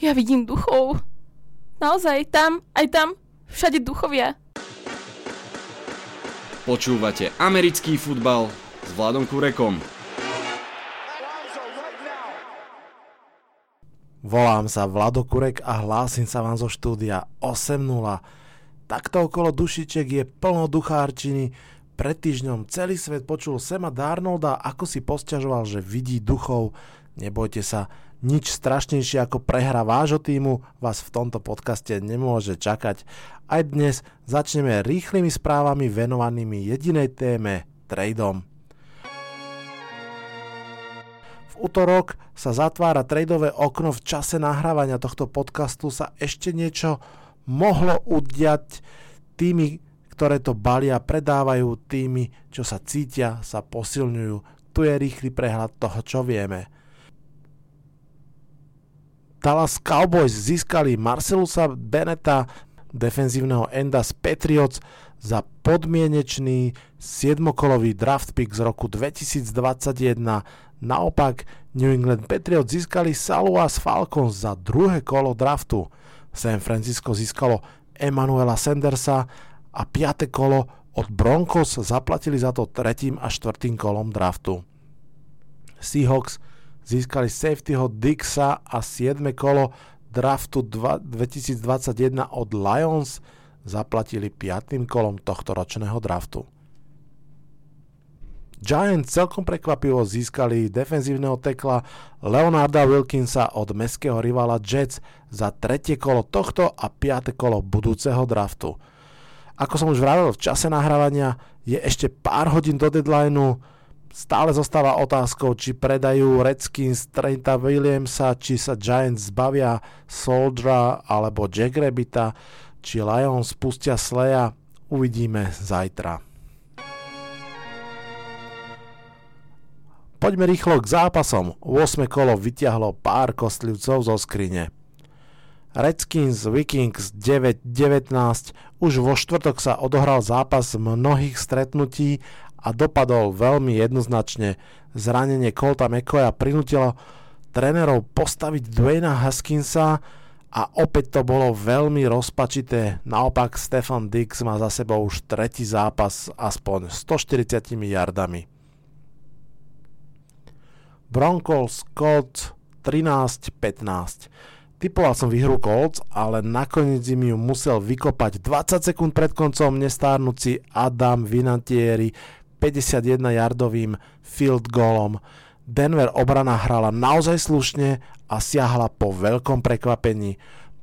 Ja vidím duchov. Naozaj, tam, aj tam, všade duchovia. Počúvate americký futbal s Vladom Kurekom. Volám sa Vlado Kurek a hlásim sa vám zo štúdia 8.0. Takto okolo dušiček je plno duchárčiny. Pred týždňom celý svet počul Sema Darnolda, ako si posťažoval, že vidí duchov. Nebojte sa, nič strašnejšie ako prehra vášho týmu vás v tomto podcaste nemôže čakať. Aj dnes začneme rýchlymi správami venovanými jedinej téme, tradeom. útorok sa zatvára tradové okno. V čase nahrávania tohto podcastu sa ešte niečo mohlo udiať tými, ktoré to balia, predávajú tými, čo sa cítia, sa posilňujú. Tu je rýchly prehľad toho, čo vieme. Dallas Cowboys získali Marcelusa Beneta, defenzívneho enda z Patriots, za podmienečný 7-kolový draft pick z roku 2021 Naopak New England Patriots získali Saluas Falcons za druhé kolo draftu. San Francisco získalo Emanuela Sandersa a piate kolo od Broncos zaplatili za to tretím a štvrtým kolom draftu. Seahawks získali safetyho Dixa a 7. kolo draftu 2021 od Lions zaplatili 5. kolom tohto ročného draftu. Giants celkom prekvapivo získali defenzívneho tekla Leonarda Wilkinsa od mestského rivala Jets za tretie kolo tohto a piate kolo budúceho draftu. Ako som už vravil v čase nahrávania, je ešte pár hodín do deadlineu, stále zostáva otázkou, či predajú Redskins Trenta Williamsa, či sa Giants zbavia Soldra alebo Jack Rabbita, či Lions pustia Sleja, uvidíme zajtra. Poďme rýchlo k zápasom. 8. kolo vyťahlo pár kostlivcov zo skrine. Redskins Vikings 9-19 už vo štvrtok sa odohral zápas mnohých stretnutí a dopadol veľmi jednoznačne. Zranenie Colta McCoya prinútilo trénerov postaviť Dwayna Huskinsa a opäť to bolo veľmi rozpačité. Naopak Stefan Dix má za sebou už tretí zápas aspoň 140 yardami. Broncos Colts 13-15. Typoval som výhru Colts, ale nakoniec im ju musel vykopať 20 sekúnd pred koncom nestárnuci Adam Vinatieri 51-yardovým field goalom. Denver obrana hrala naozaj slušne a siahla po veľkom prekvapení.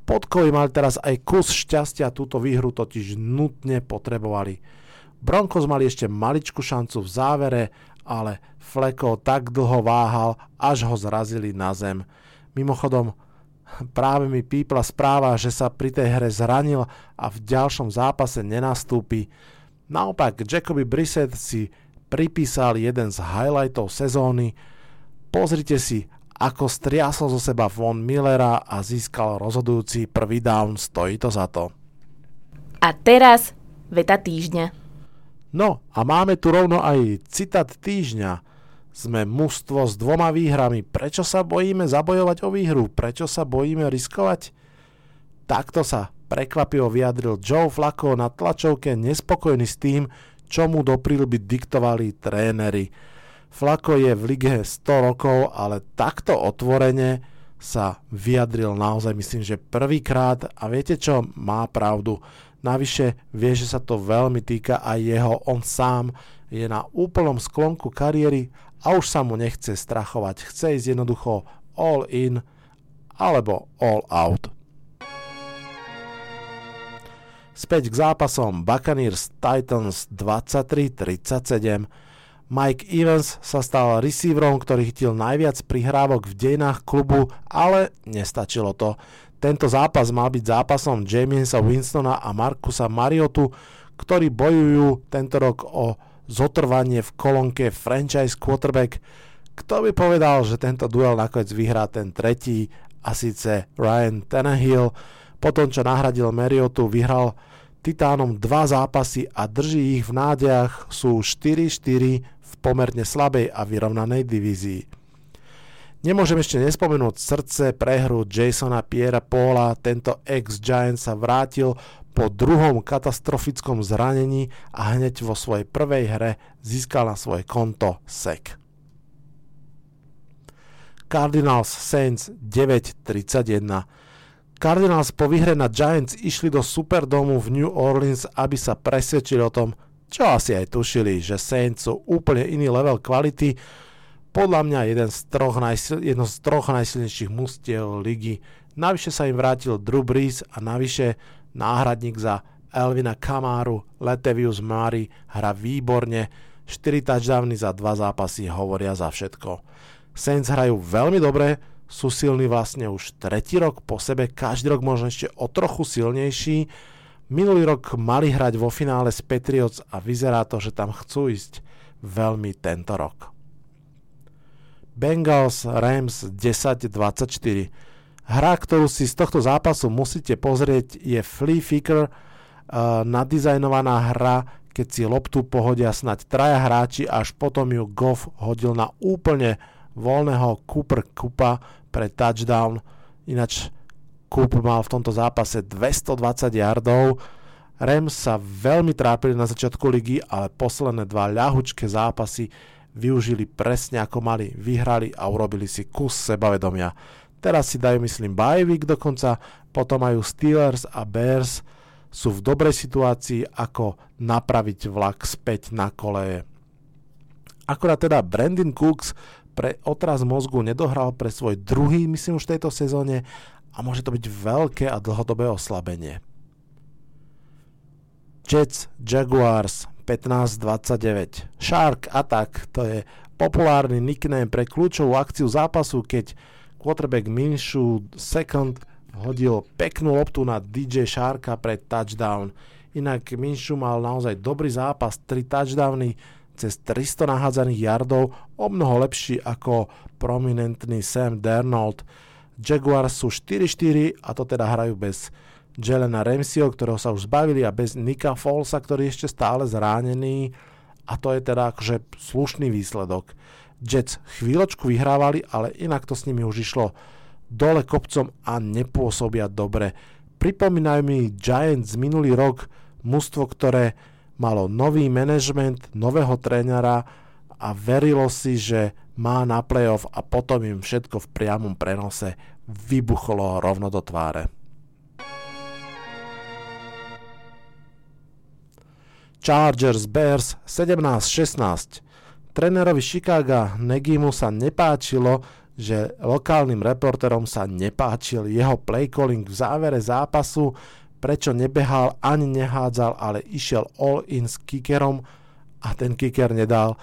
Podkovi mali teraz aj kus šťastia, túto výhru totiž nutne potrebovali. Broncos mali ešte maličku šancu v závere, ale Fleko tak dlho váhal, až ho zrazili na zem. Mimochodom, práve mi pípla správa, že sa pri tej hre zranil a v ďalšom zápase nenastúpi. Naopak, Jacoby Brissett si pripísal jeden z highlightov sezóny. Pozrite si, ako striasol zo seba Von Millera a získal rozhodujúci prvý down, stojí to za to. A teraz veta týždňa. No a máme tu rovno aj citát týždňa. Sme mužstvo s dvoma výhrami. Prečo sa bojíme zabojovať o výhru? Prečo sa bojíme riskovať? Takto sa prekvapivo vyjadril Joe Flacco na tlačovke nespokojný s tým, čo mu do prílby diktovali tréneri. Flacco je v lige 100 rokov, ale takto otvorene sa vyjadril naozaj myslím, že prvýkrát a viete čo, má pravdu. Navyše vie, že sa to veľmi týka aj jeho, on sám je na úplnom sklonku kariéry a už sa mu nechce strachovať, chce ísť jednoducho all in alebo all out. Späť k zápasom Buccaneers Titans 23-37. Mike Evans sa stal receiverom, ktorý chytil najviac prihrávok v dejinách klubu, ale nestačilo to. Tento zápas mal byť zápasom Jamiesa Winstona a Markusa Mariotu, ktorí bojujú tento rok o zotrvanie v kolónke franchise quarterback. Kto by povedal, že tento duel nakoniec vyhrá ten tretí a síce Ryan Tannehill. Potom, čo nahradil Mariotu, vyhral Titánom dva zápasy a drží ich v nádejach sú 4-4 v pomerne slabej a vyrovnanej divízii. Nemôžem ešte nespomenúť srdce prehru Jasona Piera Paula, tento ex-Giant sa vrátil po druhom katastrofickom zranení a hneď vo svojej prvej hre získal na svoje konto sek. Cardinals Saints 9-31 Cardinals po výhre na Giants išli do Superdomu v New Orleans, aby sa presvedčili o tom, čo asi aj tušili, že Saints sú úplne iný level kvality. Podľa mňa jeden z troch najsil- jedno z troch najsilnejších mustiev ligy. Navyše sa im vrátil Drew Brees a navyše náhradník za Elvina Kamaru, Letevius Mari hra výborne, 4 touchdowny za 2 zápasy hovoria za všetko. Saints hrajú veľmi dobre, sú silní vlastne už tretí rok po sebe, každý rok možno ešte o trochu silnejší. Minulý rok mali hrať vo finále s Patriots a vyzerá to, že tam chcú ísť veľmi tento rok. Bengals Rams 10-24 Hra, ktorú si z tohto zápasu musíte pozrieť, je Flea Ficker, uh, nadizajnovaná hra, keď si loptu pohodia snať traja hráči, až potom ju Goff hodil na úplne voľného Cooper Kupa pre touchdown. Ináč Coop mal v tomto zápase 220 yardov. Rams sa veľmi trápili na začiatku ligy, ale posledné dva ľahučké zápasy využili presne ako mali, vyhrali a urobili si kus sebavedomia. Teraz si dajú, myslím, bajvik dokonca, potom majú Steelers a Bears, sú v dobrej situácii, ako napraviť vlak späť na koleje. Akorát teda Brandon Cooks pre otraz mozgu nedohral pre svoj druhý, myslím už v tejto sezóne a môže to byť veľké a dlhodobé oslabenie. Jets Jaguars 15-29 Shark Attack to je populárny nickname pre kľúčovú akciu zápasu, keď quarterback Minshu second hodil peknú loptu na DJ Sharka pre touchdown. Inak Minshu mal naozaj dobrý zápas, 3 touchdowny, cez 300 nahádzaných yardov, o mnoho lepší ako prominentný Sam Darnold. Jaguars sú 4-4 a to teda hrajú bez Jelena Ramseyho, ktorého sa už zbavili a bez Nika Folsa, ktorý je ešte stále zránený a to je teda akože slušný výsledok. Jets chvíľočku vyhrávali, ale inak to s nimi už išlo dole kopcom a nepôsobia dobre. Pripomínajú mi Giants minulý rok, mužstvo, ktoré malo nový management, nového trénera a verilo si, že má na playoff a potom im všetko v priamom prenose vybuchlo rovno do tváre. Chargers Bears 17-16 Trénerovi Chicaga Negimu sa nepáčilo, že lokálnym reporterom sa nepáčil jeho play calling v závere zápasu, prečo nebehal ani nehádzal, ale išiel all in s kickerom a ten kicker nedal.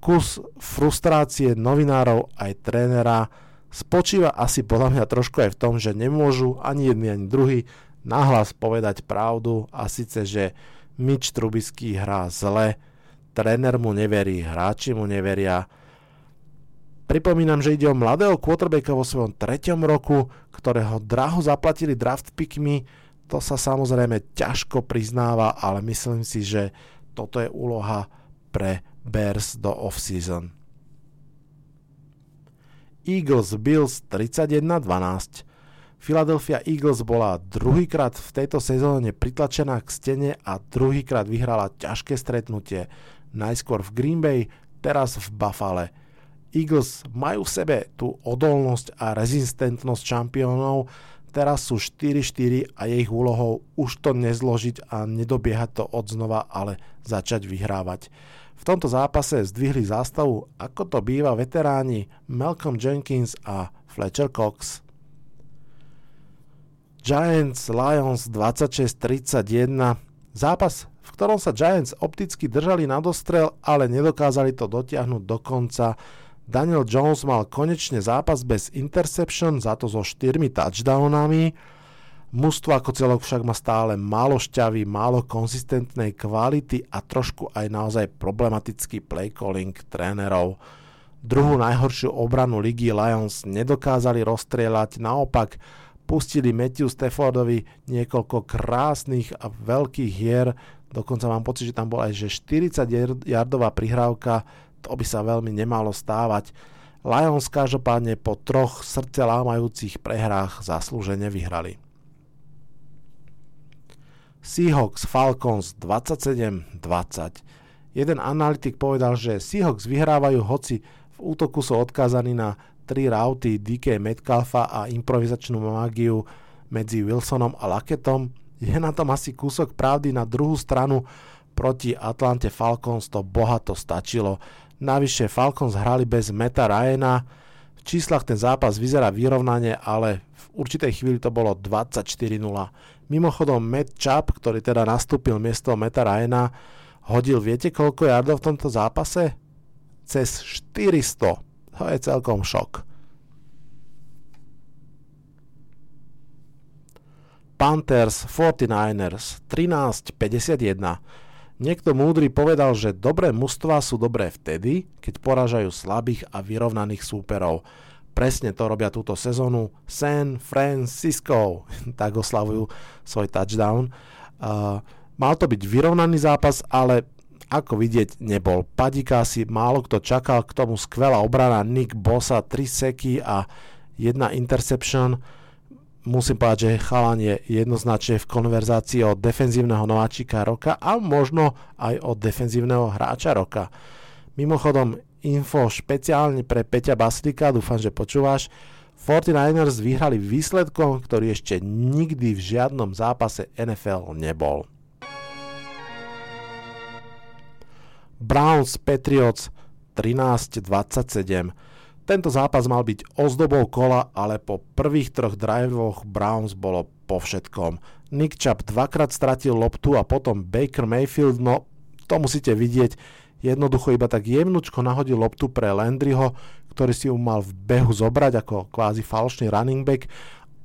Kus frustrácie novinárov aj trénera spočíva asi podľa mňa trošku aj v tom, že nemôžu ani jedni ani druhý nahlas povedať pravdu a síce, že Mitch Trubisky hrá zle, tréner mu neverí, hráči mu neveria. Pripomínam, že ide o mladého quarterbacka vo svojom treťom roku, ktorého draho zaplatili draft pickmi, to sa samozrejme ťažko priznáva, ale myslím si, že toto je úloha pre Bears do off-season. Eagles Bills 31-12 Philadelphia Eagles bola druhýkrát v tejto sezóne pritlačená k stene a druhýkrát vyhrala ťažké stretnutie. Najskôr v Green Bay, teraz v Buffale. Eagles majú v sebe tú odolnosť a rezistentnosť šampiónov, Teraz sú 4-4 a je ich úlohou už to nezložiť a nedobiehať to od znova, ale začať vyhrávať. V tomto zápase zdvihli zástavu, ako to býva veteráni Malcolm Jenkins a Fletcher Cox. Giants Lions 26-31 Zápas, v ktorom sa Giants opticky držali na dostrel, ale nedokázali to dotiahnuť do konca. Daniel Jones mal konečne zápas bez interception, za to so 4 touchdownami. Mústvo ako celok však má stále málo šťavy, málo konzistentnej kvality a trošku aj naozaj problematický play calling trénerov. Druhú najhoršiu obranu ligy Lions nedokázali rozstrieľať, naopak pustili Matthew Staffordovi niekoľko krásnych a veľkých hier, dokonca mám pocit, že tam bola aj že 40 jardová prihrávka, to by sa veľmi nemalo stávať. Lions každopádne po troch srdce lámajúcich prehrách zaslúžene vyhrali. Seahawks Falcons 27-20. Jeden analytik povedal, že Seahawks vyhrávajú, hoci v útoku sú odkázaní na tri rauty DK Metcalfa a improvizačnú mágiu medzi Wilsonom a Laketom. Je na tom asi kúsok pravdy na druhú stranu proti Atlante Falcons to bohato stačilo. Navyše Falcons hrali bez Meta Ryana, v číslach ten zápas vyzerá vyrovnanie, ale v určitej chvíli to bolo 24-0. Mimochodom Matt Chubb, ktorý teda nastúpil miesto Meta Ryana, hodil viete koľko yardov v tomto zápase? Cez 400. To je celkom šok. Panthers 49ers 13-51 Niekto múdry povedal, že dobré mužstva sú dobré vtedy, keď poražajú slabých a vyrovnaných súperov. Presne to robia túto sezónu San Francisco. tak oslavujú svoj touchdown. Uh, mal to byť vyrovnaný zápas, ale ako vidieť nebol. Padika si málo kto čakal, k tomu skvelá obrana Nick Bosa, 3 seky a jedna interception musím povedať, že chalan je jednoznačne v konverzácii od defenzívneho nováčika roka a možno aj od defenzívneho hráča roka. Mimochodom, info špeciálne pre Peťa Baslika, dúfam, že počúvaš. 49ers vyhrali výsledkom, ktorý ešte nikdy v žiadnom zápase NFL nebol. Browns Patriots 13-27 tento zápas mal byť ozdobou kola, ale po prvých troch drivoch Browns bolo po všetkom. Nick Chubb dvakrát stratil loptu a potom Baker Mayfield, no to musíte vidieť, jednoducho iba tak jemnučko nahodil loptu pre Landryho, ktorý si ju mal v behu zobrať ako kvázi falšný running back,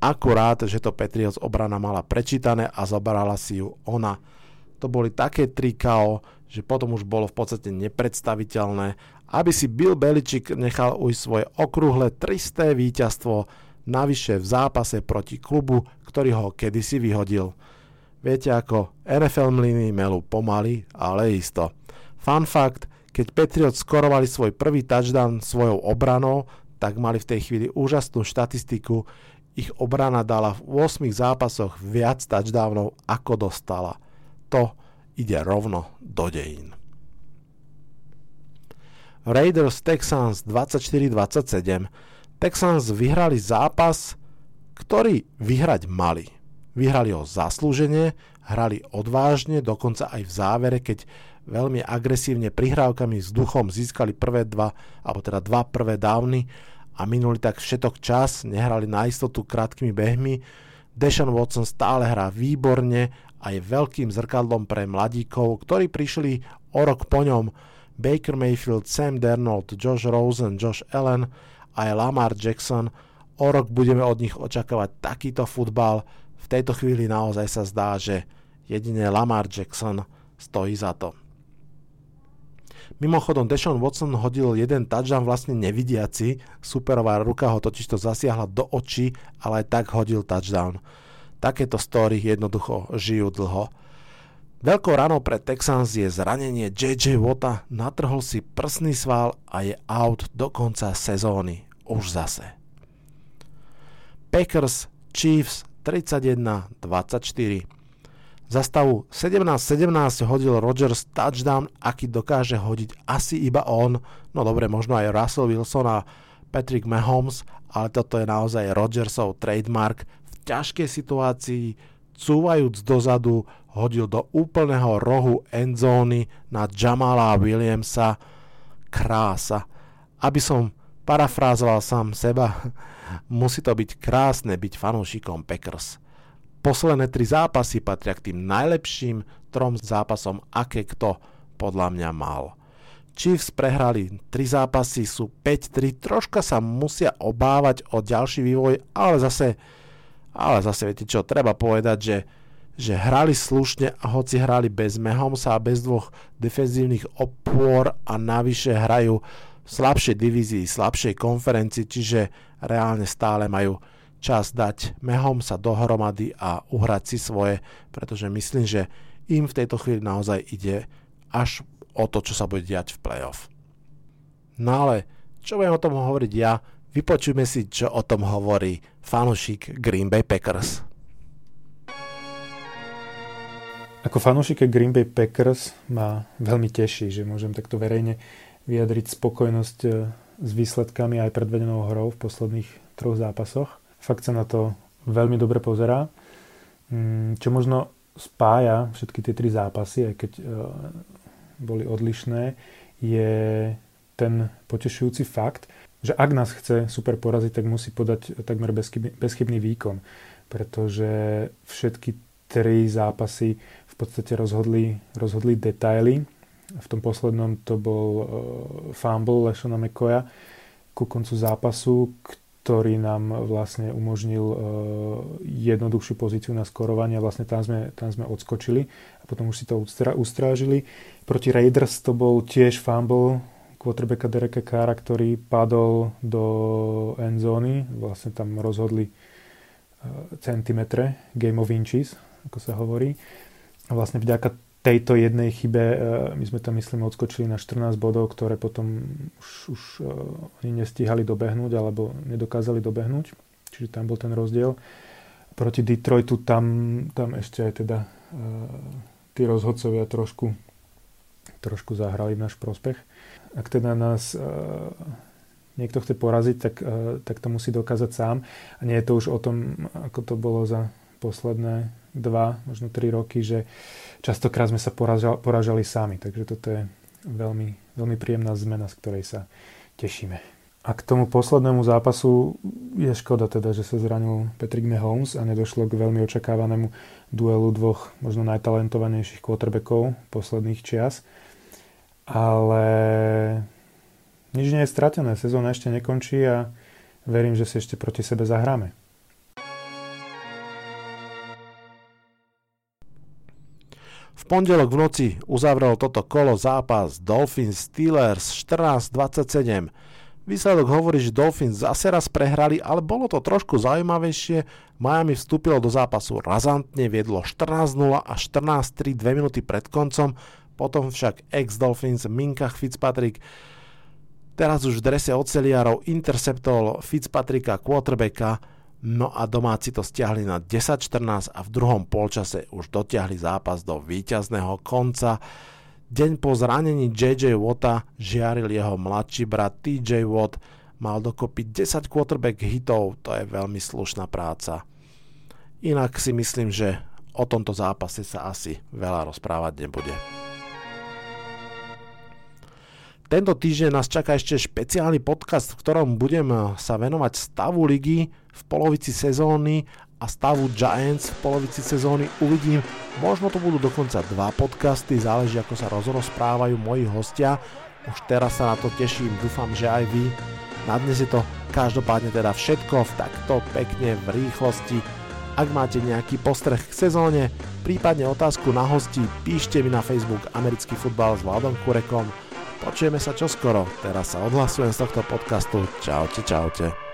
akurát, že to Patriots obrana mala prečítané a zobrala si ju ona. To boli také tri KO, že potom už bolo v podstate nepredstaviteľné aby si Bill Belichick nechal ujsť svoje okrúhle 300 víťazstvo navyše v zápase proti klubu, ktorý ho kedysi vyhodil. Viete ako, NFL mlyny melú pomaly, ale isto. Fun fact, keď Patriots skorovali svoj prvý touchdown svojou obranou, tak mali v tej chvíli úžasnú štatistiku. Ich obrana dala v 8 zápasoch viac touchdownov, ako dostala. To ide rovno do dejín. Raiders Texans 24-27. Texans vyhrali zápas, ktorý vyhrať mali. Vyhrali ho zaslúžene, hrali odvážne, dokonca aj v závere, keď veľmi agresívne prihrávkami s duchom získali prvé dva, alebo teda dva prvé dávny a minuli tak všetok čas, nehrali na istotu krátkými behmi. Deshaun Watson stále hrá výborne a je veľkým zrkadlom pre mladíkov, ktorí prišli o rok po ňom Baker Mayfield, Sam Darnold, Josh Rosen, Josh Allen a aj Lamar Jackson. O rok budeme od nich očakávať takýto futbal. V tejto chvíli naozaj sa zdá, že jedine Lamar Jackson stojí za to. Mimochodom, Deshaun Watson hodil jeden touchdown vlastne nevidiaci, superová ruka ho totižto zasiahla do očí, ale aj tak hodil touchdown. Takéto story jednoducho žijú dlho. Veľkou ranou pre Texans je zranenie JJ Wota, natrhol si prsný sval a je out do konca sezóny. Už zase. Packers Chiefs 31-24 za stavu 17-17 hodil Rodgers touchdown, aký dokáže hodiť asi iba on, no dobre, možno aj Russell Wilson a Patrick Mahomes, ale toto je naozaj Rodgersov trademark v ťažkej situácii, cúvajúc dozadu, hodil do úplného rohu endzóny na Jamala Williamsa. Krása. Aby som parafrázoval sám seba, musí to byť krásne byť fanúšikom Packers. Posledné tri zápasy patria k tým najlepším trom zápasom, aké kto podľa mňa mal. Chiefs prehrali 3 zápasy, sú 5-3, troška sa musia obávať o ďalší vývoj, ale zase, ale zase viete čo, treba povedať, že že hrali slušne hoci hrali bez Mahomesa a bez dvoch defenzívnych opôr a navyše hrajú v slabšej divízii, slabšej konferencii, čiže reálne stále majú čas dať Mahomesa dohromady a uhrať si svoje, pretože myslím, že im v tejto chvíli naozaj ide až o to, čo sa bude diať v playoff. No ale čo budem o tom hovoriť ja, vypočujme si, čo o tom hovorí fanúšik Green Bay Packers. Ako fanúšik Green Bay Packers ma veľmi teší, že môžem takto verejne vyjadriť spokojnosť e, s výsledkami aj predvedenou hrou v posledných troch zápasoch. Fakt sa na to veľmi dobre pozerá. Mm, čo možno spája všetky tie tri zápasy, aj keď e, boli odlišné, je ten potešujúci fakt, že ak nás chce super poraziť, tak musí podať takmer bezchybný výkon, pretože všetky tri zápasy v podstate rozhodli, rozhodli detaily. V tom poslednom to bol uh, fumble Lešona McCoya ku koncu zápasu, ktorý nám vlastne umožnil uh, jednoduchšiu pozíciu na skorovanie vlastne tam sme, tam sme odskočili a potom už si to ustra, ustrážili. Proti Raiders to bol tiež fumble quarterbacka Dereka Kára, ktorý padol do endzóny, vlastne tam rozhodli uh, centimetre, game of inches, ako sa hovorí. A vlastne vďaka tejto jednej chybe e, my sme tam, myslím, odskočili na 14 bodov, ktoré potom už, už e, oni nestíhali dobehnúť alebo nedokázali dobehnúť. Čiže tam bol ten rozdiel. Proti Detroitu tam, tam ešte aj teda e, tí rozhodcovia trošku, trošku zahrali v náš prospech. Ak teda nás niekto chce poraziť, tak, tak to musí dokázať sám. A nie je to už o tom, ako to bolo za posledné dva, možno tri roky, že častokrát sme sa poražali, poražali sami. Takže toto je veľmi, veľmi príjemná zmena, z ktorej sa tešíme. A k tomu poslednému zápasu je škoda teda, že sa zranil Patrick Mahomes a nedošlo k veľmi očakávanému duelu dvoch možno najtalentovanejších quarterbackov posledných čias. Ale nič nie je stratené, sezóna ešte nekončí a verím, že si ešte proti sebe zahráme. V pondelok v noci uzavrel toto kolo zápas Dolphins Steelers 14-27. Výsledok hovorí, že Dolphins zase raz prehrali, ale bolo to trošku zaujímavejšie. Miami vstúpilo do zápasu razantne, viedlo 14-0 a 14-3 2 minúty pred koncom, potom však ex-Dolphins Minka Fitzpatrick teraz už v drese oceliarov interceptol Fitzpatricka quarterbacka No a domáci to stiahli na 10-14 a v druhom polčase už dotiahli zápas do víťazného konca. Deň po zranení JJ Watta žiaril jeho mladší brat TJ Watt, mal dokopy 10 quarterback hitov, to je veľmi slušná práca. Inak si myslím, že o tomto zápase sa asi veľa rozprávať nebude. Tento týždeň nás čaká ešte špeciálny podcast, v ktorom budem sa venovať stavu ligy, v polovici sezóny a stavu Giants v polovici sezóny uvidím. Možno to budú dokonca dva podcasty, záleží ako sa rozprávajú moji hostia. Už teraz sa na to teším, dúfam, že aj vy. Na dnes je to každopádne teda všetko v takto pekne v rýchlosti. Ak máte nejaký postreh k sezóne, prípadne otázku na hosti, píšte mi na Facebook Americký futbal s Vladom Kurekom. Počujeme sa čoskoro, teraz sa odhlasujem z tohto podcastu. Čaute, čaute.